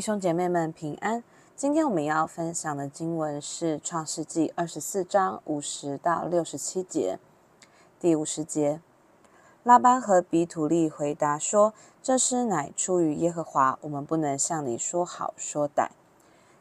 兄姐妹们平安。今天我们要分享的经文是《创世纪》二十四章五十到六十七节。第五十节，拉班和比土利回答说：“这事乃出于耶和华，我们不能向你说好说歹。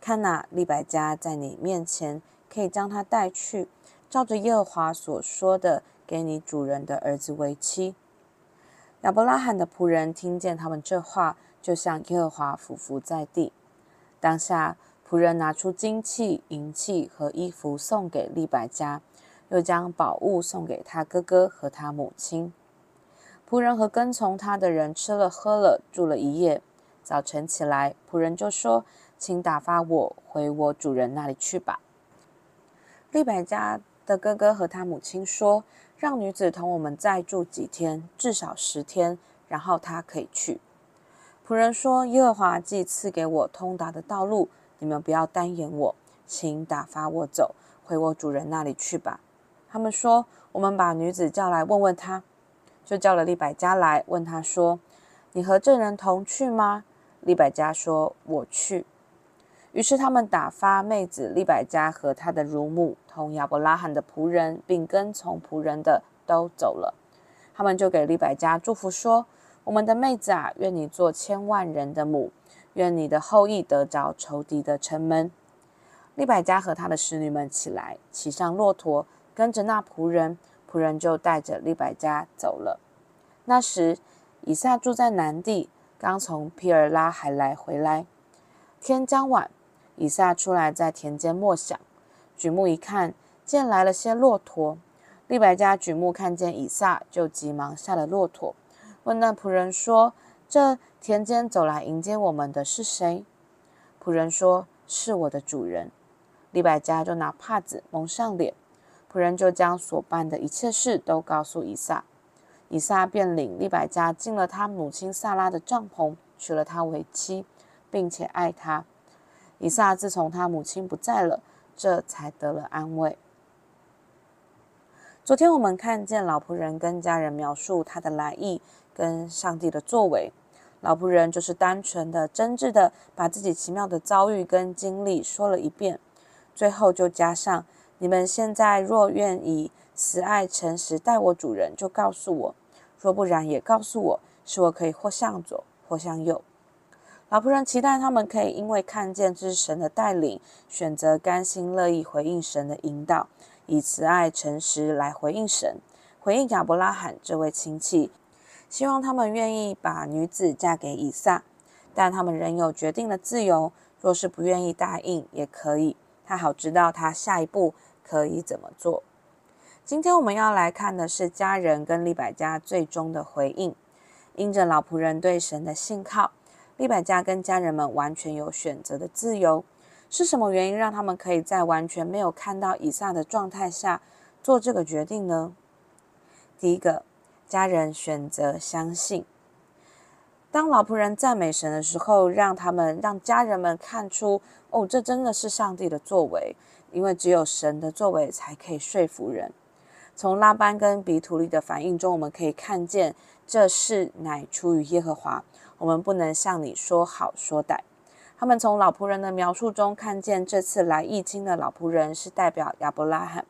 看哪，利百加在你面前，可以将他带去，照着耶和华所说的，给你主人的儿子为妻。”亚伯拉罕的仆人听见他们这话。就向耶和华俯伏在地。当下，仆人拿出金器、银器和衣服送给利百加，又将宝物送给他哥哥和他母亲。仆人和跟从他的人吃了喝了，住了一夜。早晨起来，仆人就说：“请打发我回我主人那里去吧。”利百加的哥哥和他母亲说：“让女子同我们再住几天，至少十天，然后她可以去。”仆人说：“耶和华既赐给我通达的道路，你们不要耽延我，请打发我走，回我主人那里去吧。”他们说：“我们把女子叫来问问她。”就叫了利百加来问她说：“你和这人同去吗？”利百加说：“我去。”于是他们打发妹子利百加和她的乳母同亚伯拉罕的仆人，并跟从仆人的都走了。他们就给利百加祝福说。我们的妹子啊，愿你做千万人的母，愿你的后裔得着仇敌的城门。利百加和他的使女们起来，骑上骆驼，跟着那仆人，仆人就带着利百加走了。那时，以撒住在南地，刚从毗尔拉海来回来。天将晚，以撒出来在田间默想，举目一看，见来了些骆驼。利百加举目看见以撒，就急忙下了骆驼。问那仆人说：“这田间走来迎接我们的是谁？”仆人说：“是我的主人。”利百加就拿帕子蒙上脸，仆人就将所办的一切事都告诉以撒。以撒便领利百加进了他母亲撒拉的帐篷，娶了她为妻，并且爱她。以撒自从他母亲不在了，这才得了安慰。昨天我们看见老仆人跟家人描述他的来意。跟上帝的作为，老仆人就是单纯的、真挚的，把自己奇妙的遭遇跟经历说了一遍，最后就加上：你们现在若愿以慈爱诚实待我主人，就告诉我；若不然，也告诉我，使我可以或向左，或向右。老仆人期待他们可以因为看见之神的带领，选择甘心乐意回应神的引导，以慈爱诚实来回应神，回应亚伯拉罕这位亲戚。希望他们愿意把女子嫁给以撒，但他们仍有决定的自由。若是不愿意答应，也可以，他好知道他下一步可以怎么做。今天我们要来看的是家人跟利百加最终的回应。因着老仆人对神的信靠，利百加跟家人们完全有选择的自由。是什么原因让他们可以在完全没有看到以撒的状态下做这个决定呢？第一个。家人选择相信。当老仆人赞美神的时候，让他们让家人们看出，哦，这真的是上帝的作为，因为只有神的作为才可以说服人。从拉班跟比土利的反应中，我们可以看见，这事乃出于耶和华，我们不能向你说好说歹。他们从老仆人的描述中看见，这次来议亲的老仆人是代表亚伯拉罕。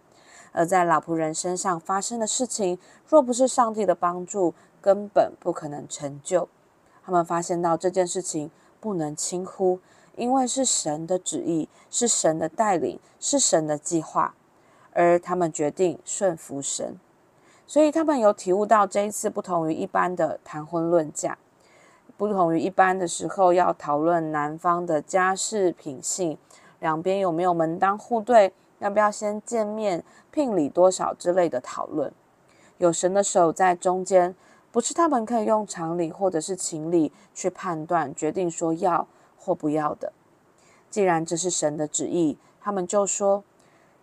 而在老仆人身上发生的事情，若不是上帝的帮助，根本不可能成就。他们发现到这件事情不能轻忽，因为是神的旨意，是神的带领，是神的计划，而他们决定顺服神。所以他们有体悟到这一次不同于一般的谈婚论嫁，不同于一般的时候要讨论男方的家世品性，两边有没有门当户对。要不要先见面、聘礼多少之类的讨论？有神的手在中间，不是他们可以用常理或者是情理去判断、决定说要或不要的。既然这是神的旨意，他们就说：“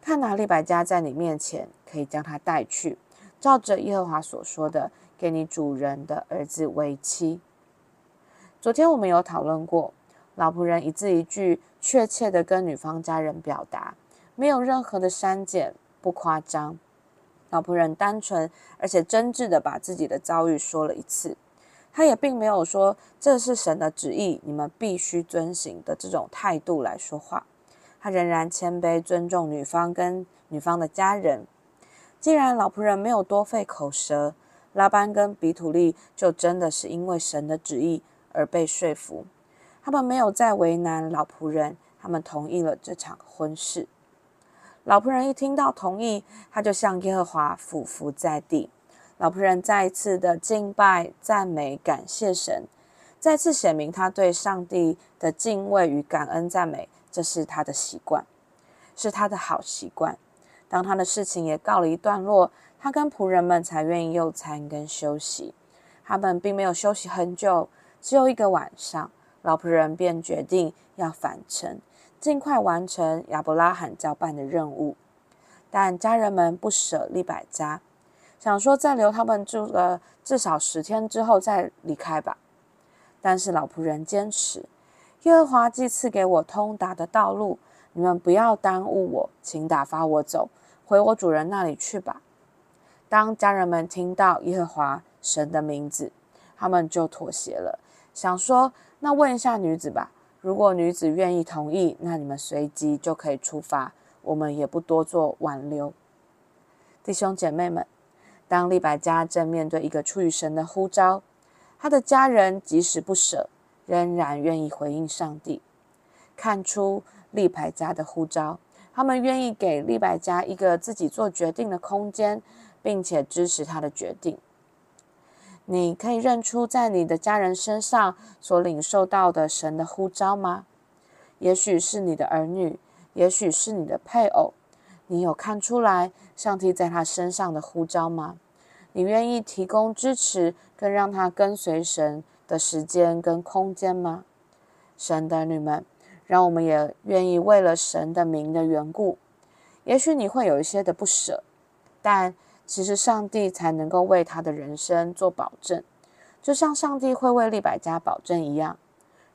看哪，利百家在你面前，可以将他带去，照着耶和华所说的，给你主人的儿子为妻。”昨天我们有讨论过，老仆人一字一句确切地跟女方家人表达。没有任何的删减，不夸张。老仆人单纯而且真挚地把自己的遭遇说了一次。他也并没有说这是神的旨意，你们必须遵行的这种态度来说话。他仍然谦卑尊重女方跟女方的家人。既然老仆人没有多费口舌，拉班跟比土利就真的是因为神的旨意而被说服。他们没有再为难老仆人，他们同意了这场婚事。老仆人一听到同意，他就向耶和华俯伏在地。老仆人再一次的敬拜、赞美、感谢神，再次显明他对上帝的敬畏与感恩赞美，这是他的习惯，是他的好习惯。当他的事情也告了一段落，他跟仆人们才愿意用餐跟休息。他们并没有休息很久，只有一个晚上，老仆人便决定要返程，尽快完成亚伯拉罕交办的任务。但家人们不舍利百加。想说再留他们住了至少十天之后再离开吧，但是老仆人坚持，耶和华既赐给我通达的道路，你们不要耽误我，请打发我走，回我主人那里去吧。当家人们听到耶和华神的名字，他们就妥协了，想说那问一下女子吧，如果女子愿意同意，那你们随即就可以出发，我们也不多做挽留。弟兄姐妹们。当利百加正面对一个出于神的呼召，他的家人即使不舍，仍然愿意回应上帝。看出利百加的呼召，他们愿意给利百加一个自己做决定的空间，并且支持他的决定。你可以认出在你的家人身上所领受到的神的呼召吗？也许是你的儿女，也许是你的配偶。你有看出来上帝在他身上的呼召吗？你愿意提供支持，跟让他跟随神的时间跟空间吗？神的儿女们，让我们也愿意为了神的名的缘故。也许你会有一些的不舍，但其实上帝才能够为他的人生做保证，就像上帝会为利百加保证一样。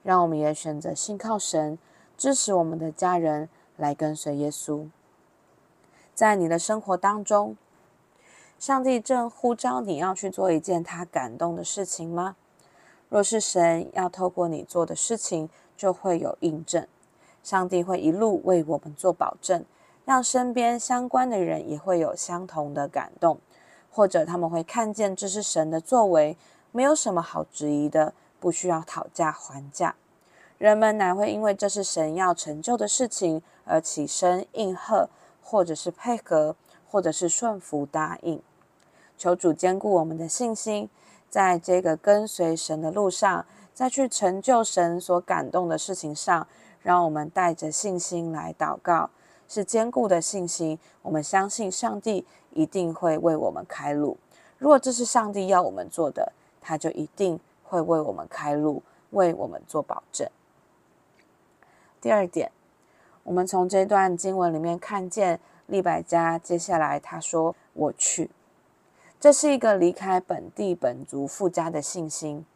让我们也选择信靠神，支持我们的家人来跟随耶稣。在你的生活当中，上帝正呼召你要去做一件他感动的事情吗？若是神要透过你做的事情，就会有印证。上帝会一路为我们做保证，让身边相关的人也会有相同的感动，或者他们会看见这是神的作为，没有什么好质疑的，不需要讨价还价。人们乃会因为这是神要成就的事情而起身应和。或者是配合，或者是顺服答应，求主坚固我们的信心，在这个跟随神的路上，再去成就神所感动的事情上，让我们带着信心来祷告，是坚固的信心。我们相信上帝一定会为我们开路。如果这是上帝要我们做的，他就一定会为我们开路，为我们做保证。第二点。我们从这段经文里面看见利百加，接下来他说：“我去。”这是一个离开本地本族父家的信心。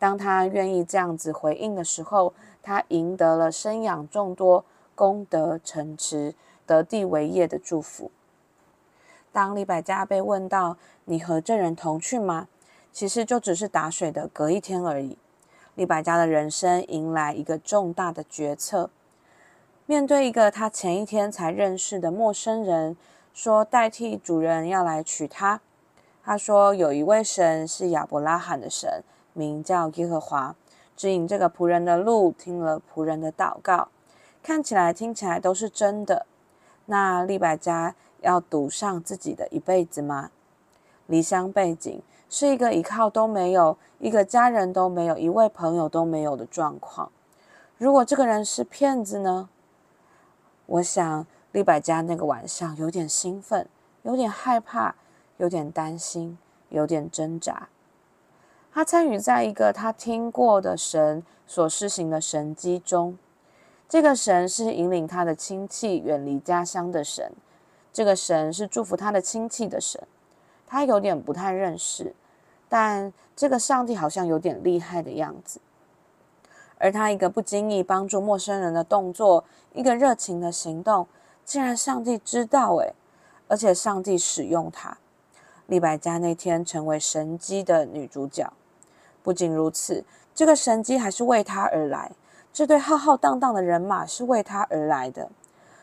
当他愿意这样子回应的时候，他赢得了生养众多、功德城池、得地为业的祝福。当李百家被问到：“你和证人同去吗？”其实就只是打水的隔一天而已。李百家的人生迎来一个重大的决策。面对一个他前一天才认识的陌生人，说代替主人要来娶她。他说有一位神是亚伯拉罕的神，名叫耶和华，指引这个仆人的路，听了仆人的祷告，看起来听起来都是真的。那利百加要赌上自己的一辈子吗？离乡背井，是一个依靠都没有，一个家人都没有，一位朋友都没有的状况。如果这个人是骗子呢？我想，利百加那个晚上有点兴奋，有点害怕，有点担心，有点挣扎。他参与在一个他听过的神所施行的神迹中。这个神是引领他的亲戚远离家乡的神，这个神是祝福他的亲戚的神。他有点不太认识，但这个上帝好像有点厉害的样子。而他一个不经意帮助陌生人的动作，一个热情的行动，竟然上帝知道诶，而且上帝使用他。利百加那天成为神机的女主角，不仅如此，这个神机还是为他而来。这队浩浩荡荡的人马是为他而来的，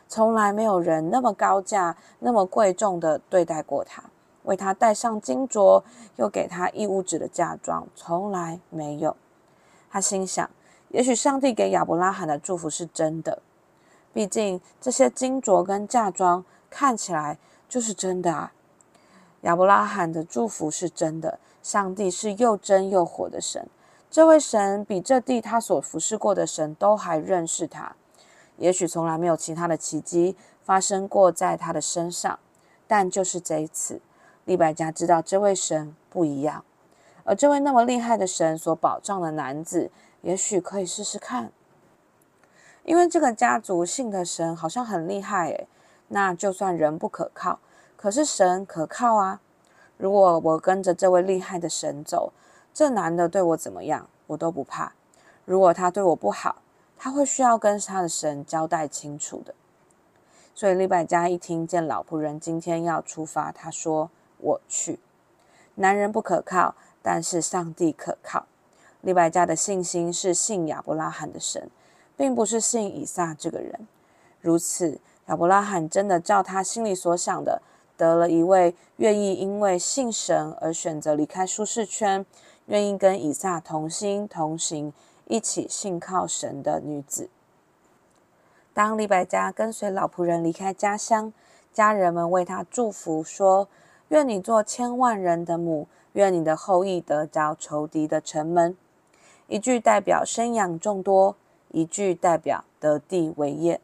从来没有人那么高价、那么贵重的对待过他，为他戴上金镯，又给他一屋子的嫁妆，从来没有。他心想，也许上帝给亚伯拉罕的祝福是真的，毕竟这些金镯跟嫁妆看起来就是真的啊。亚伯拉罕的祝福是真的，上帝是又真又活的神。这位神比这地他所服侍过的神都还认识他。也许从来没有其他的奇迹发生过在他的身上，但就是这一次，利百加知道这位神不一样。而这位那么厉害的神所保障的男子，也许可以试试看。因为这个家族信的神好像很厉害诶，那就算人不可靠。可是神可靠啊！如果我跟着这位厉害的神走，这男的对我怎么样，我都不怕。如果他对我不好，他会需要跟他的神交代清楚的。所以利百加一听见老仆人今天要出发，他说：“我去。”男人不可靠，但是上帝可靠。利百加的信心是信亚伯拉罕的神，并不是信以撒这个人。如此，亚伯拉罕真的照他心里所想的。得了一位愿意因为信神而选择离开舒适圈，愿意跟以撒同心同行，一起信靠神的女子。当李百家跟随老仆人离开家乡，家人们为他祝福说：“愿你做千万人的母，愿你的后裔得着仇敌的城门。”一句代表生养众多，一句代表得地为业，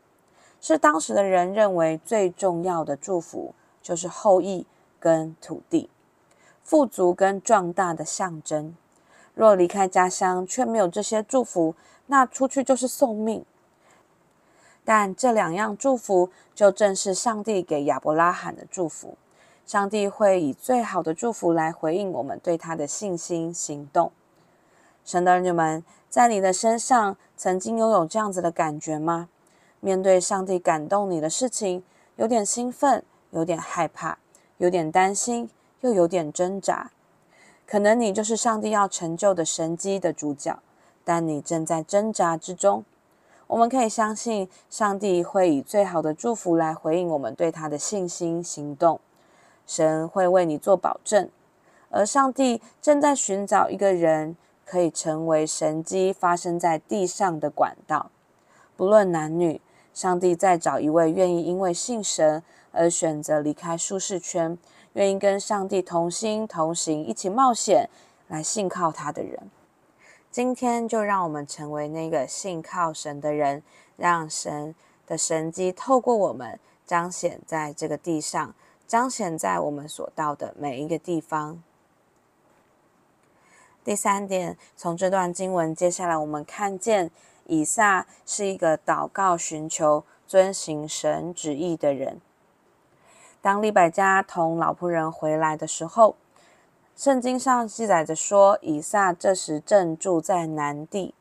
是当时的人认为最重要的祝福。就是后裔跟土地，富足跟壮大的象征。若离开家乡却没有这些祝福，那出去就是送命。但这两样祝福，就正是上帝给亚伯拉罕的祝福。上帝会以最好的祝福来回应我们对他的信心行动。神的儿女们，在你的身上曾经拥有这样子的感觉吗？面对上帝感动你的事情，有点兴奋。有点害怕，有点担心，又有点挣扎。可能你就是上帝要成就的神迹的主角，但你正在挣扎之中。我们可以相信，上帝会以最好的祝福来回应我们对他的信心行动。神会为你做保证，而上帝正在寻找一个人，可以成为神迹发生在地上的管道。不论男女，上帝在找一位愿意因为信神。而选择离开舒适圈，愿意跟上帝同心同行，一起冒险来信靠他的人。今天就让我们成为那个信靠神的人，让神的神迹透过我们彰显在这个地上，彰显在我们所到的每一个地方。第三点，从这段经文，接下来我们看见以撒是一个祷告、寻求、遵行神旨意的人。当利百加同老仆人回来的时候，圣经上记载着说，以撒这时正住在南地。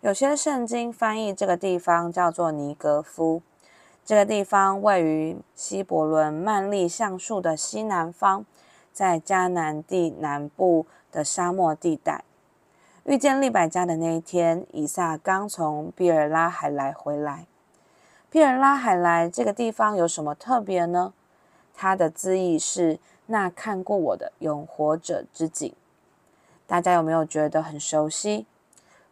有些圣经翻译这个地方叫做尼格夫，这个地方位于希伯伦曼利橡树的西南方，在迦南地南部的沙漠地带。遇见利百加的那一天，以撒刚从比尔拉海来回来。皮尔拉海莱这个地方有什么特别呢？它的字意是“那看过我的永活者之井”。大家有没有觉得很熟悉？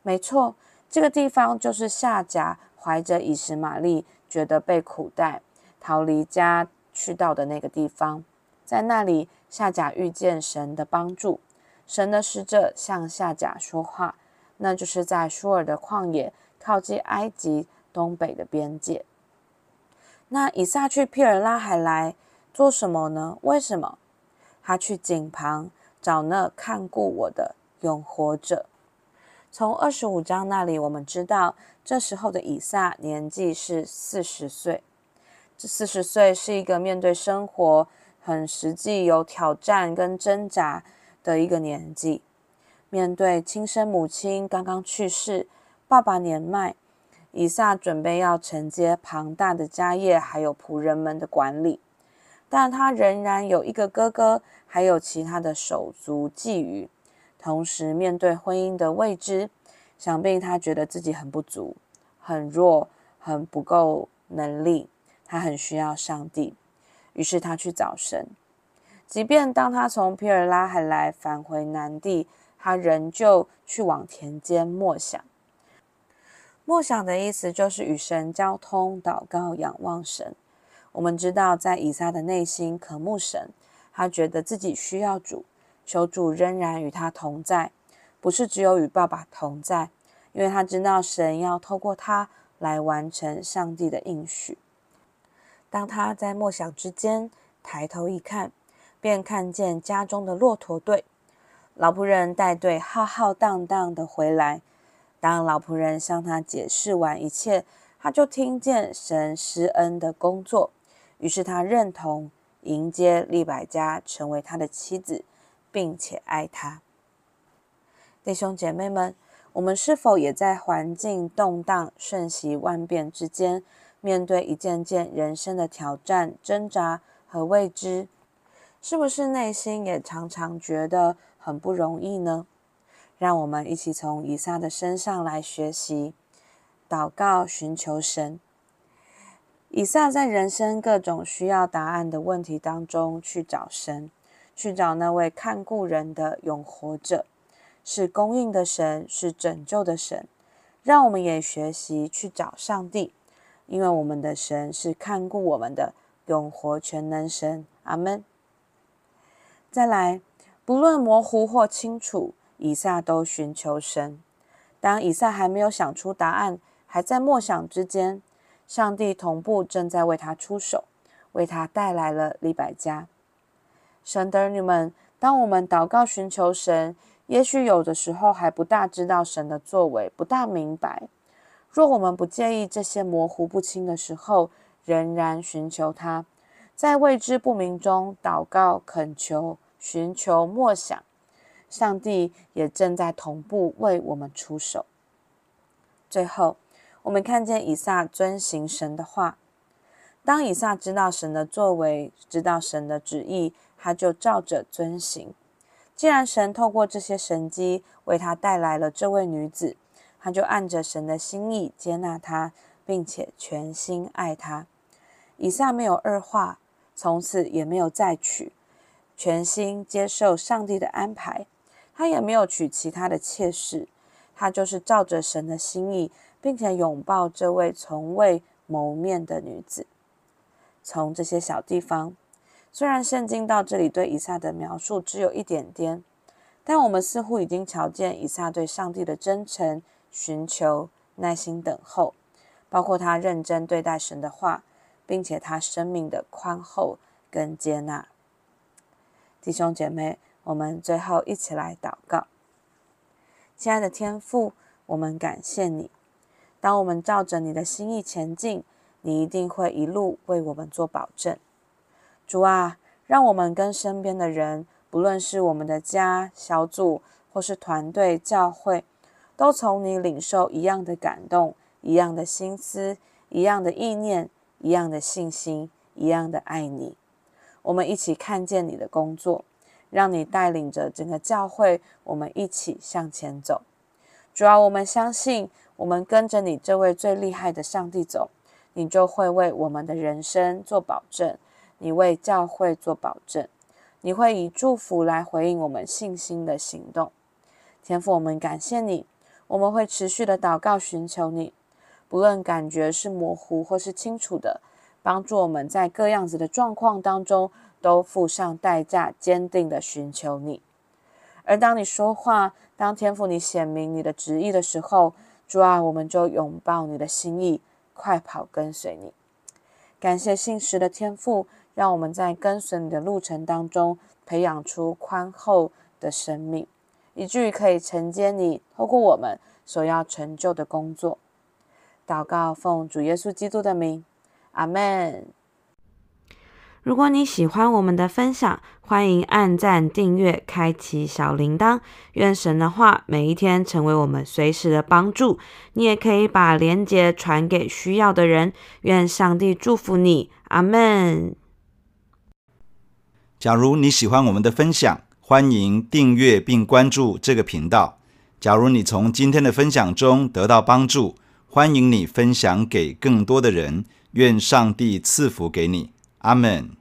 没错，这个地方就是夏甲怀着以实玛利，觉得被苦待，逃离家去到的那个地方。在那里，夏甲遇见神的帮助，神的使者向夏甲说话，那就是在舒尔的旷野，靠近埃及东北的边界。那以撒去毗尔拉海莱做什么呢？为什么他去井旁找那看顾我的永活者？从二十五章那里，我们知道这时候的以撒年纪是四十岁。这四十岁是一个面对生活很实际、有挑战跟挣扎的一个年纪。面对亲生母亲刚刚去世，爸爸年迈。以撒准备要承接庞大的家业，还有仆人们的管理，但他仍然有一个哥哥，还有其他的手足觊觎。同时面对婚姻的未知，想必他觉得自己很不足、很弱、很不够能力，他很需要上帝。于是他去找神。即便当他从皮尔拉海来返回南地，他仍旧去往田间默想。默想的意思就是与神交通、祷告、仰望神。我们知道，在以撒的内心渴慕神，他觉得自己需要主，求主仍然与他同在，不是只有与爸爸同在，因为他知道神要透过他来完成上帝的应许。当他在默想之间抬头一看，便看见家中的骆驼队，老仆人带队浩浩荡荡的回来。当老仆人向他解释完一切，他就听见神施恩的工作，于是他认同迎接利百加成为他的妻子，并且爱他。弟兄姐妹们，我们是否也在环境动荡、瞬息万变之间，面对一件件人生的挑战、挣扎和未知？是不是内心也常常觉得很不容易呢？让我们一起从以撒的身上来学习祷告，寻求神。以撒在人生各种需要答案的问题当中去找神，去找那位看顾人的永活者，是供应的神，是拯救的神。让我们也学习去找上帝，因为我们的神是看顾我们的永活全能神。阿门。再来，不论模糊或清楚。以撒都寻求神。当以撒还没有想出答案，还在默想之间，上帝同步正在为他出手，为他带来了利百加。神的儿女们，当我们祷告寻求神，也许有的时候还不大知道神的作为，不大明白。若我们不介意这些模糊不清的时候，仍然寻求他，在未知不明中祷告、恳求、寻求、默想。上帝也正在同步为我们出手。最后，我们看见以撒遵行神的话。当以撒知道神的作为，知道神的旨意，他就照着遵行。既然神透过这些神迹为他带来了这位女子，他就按着神的心意接纳她，并且全心爱她。以撒没有二话，从此也没有再娶，全心接受上帝的安排。他也没有娶其他的妾室，他就是照着神的心意，并且拥抱这位从未谋面的女子。从这些小地方，虽然圣经到这里对以撒的描述只有一点点，但我们似乎已经瞧见以撒对上帝的真诚、寻求、耐心等候，包括他认真对待神的话，并且他生命的宽厚跟接纳。弟兄姐妹。我们最后一起来祷告，亲爱的天父，我们感谢你。当我们照着你的心意前进，你一定会一路为我们做保证。主啊，让我们跟身边的人，不论是我们的家、小组，或是团队、教会，都从你领受一样的感动、一样的心思、一样的意念、一样的信心、一样的爱你。我们一起看见你的工作。让你带领着整个教会，我们一起向前走。主要我们相信，我们跟着你这位最厉害的上帝走，你就会为我们的人生做保证，你为教会做保证，你会以祝福来回应我们信心的行动。天父，我们感谢你，我们会持续的祷告寻求你，不论感觉是模糊或是清楚的，帮助我们在各样子的状况当中。都付上代价，坚定的寻求你。而当你说话，当天父你显明你的旨意的时候，主啊，我们就拥抱你的心意，快跑跟随你。感谢信实的天父，让我们在跟随你的路程当中，培养出宽厚的生命，以至于可以承接你透过我们所要成就的工作。祷告奉主耶稣基督的名，阿门。如果你喜欢我们的分享，欢迎按赞、订阅、开启小铃铛。愿神的话每一天成为我们随时的帮助。你也可以把连接传给需要的人。愿上帝祝福你，阿门。假如你喜欢我们的分享，欢迎订阅并关注这个频道。假如你从今天的分享中得到帮助，欢迎你分享给更多的人。愿上帝赐福给你，阿门。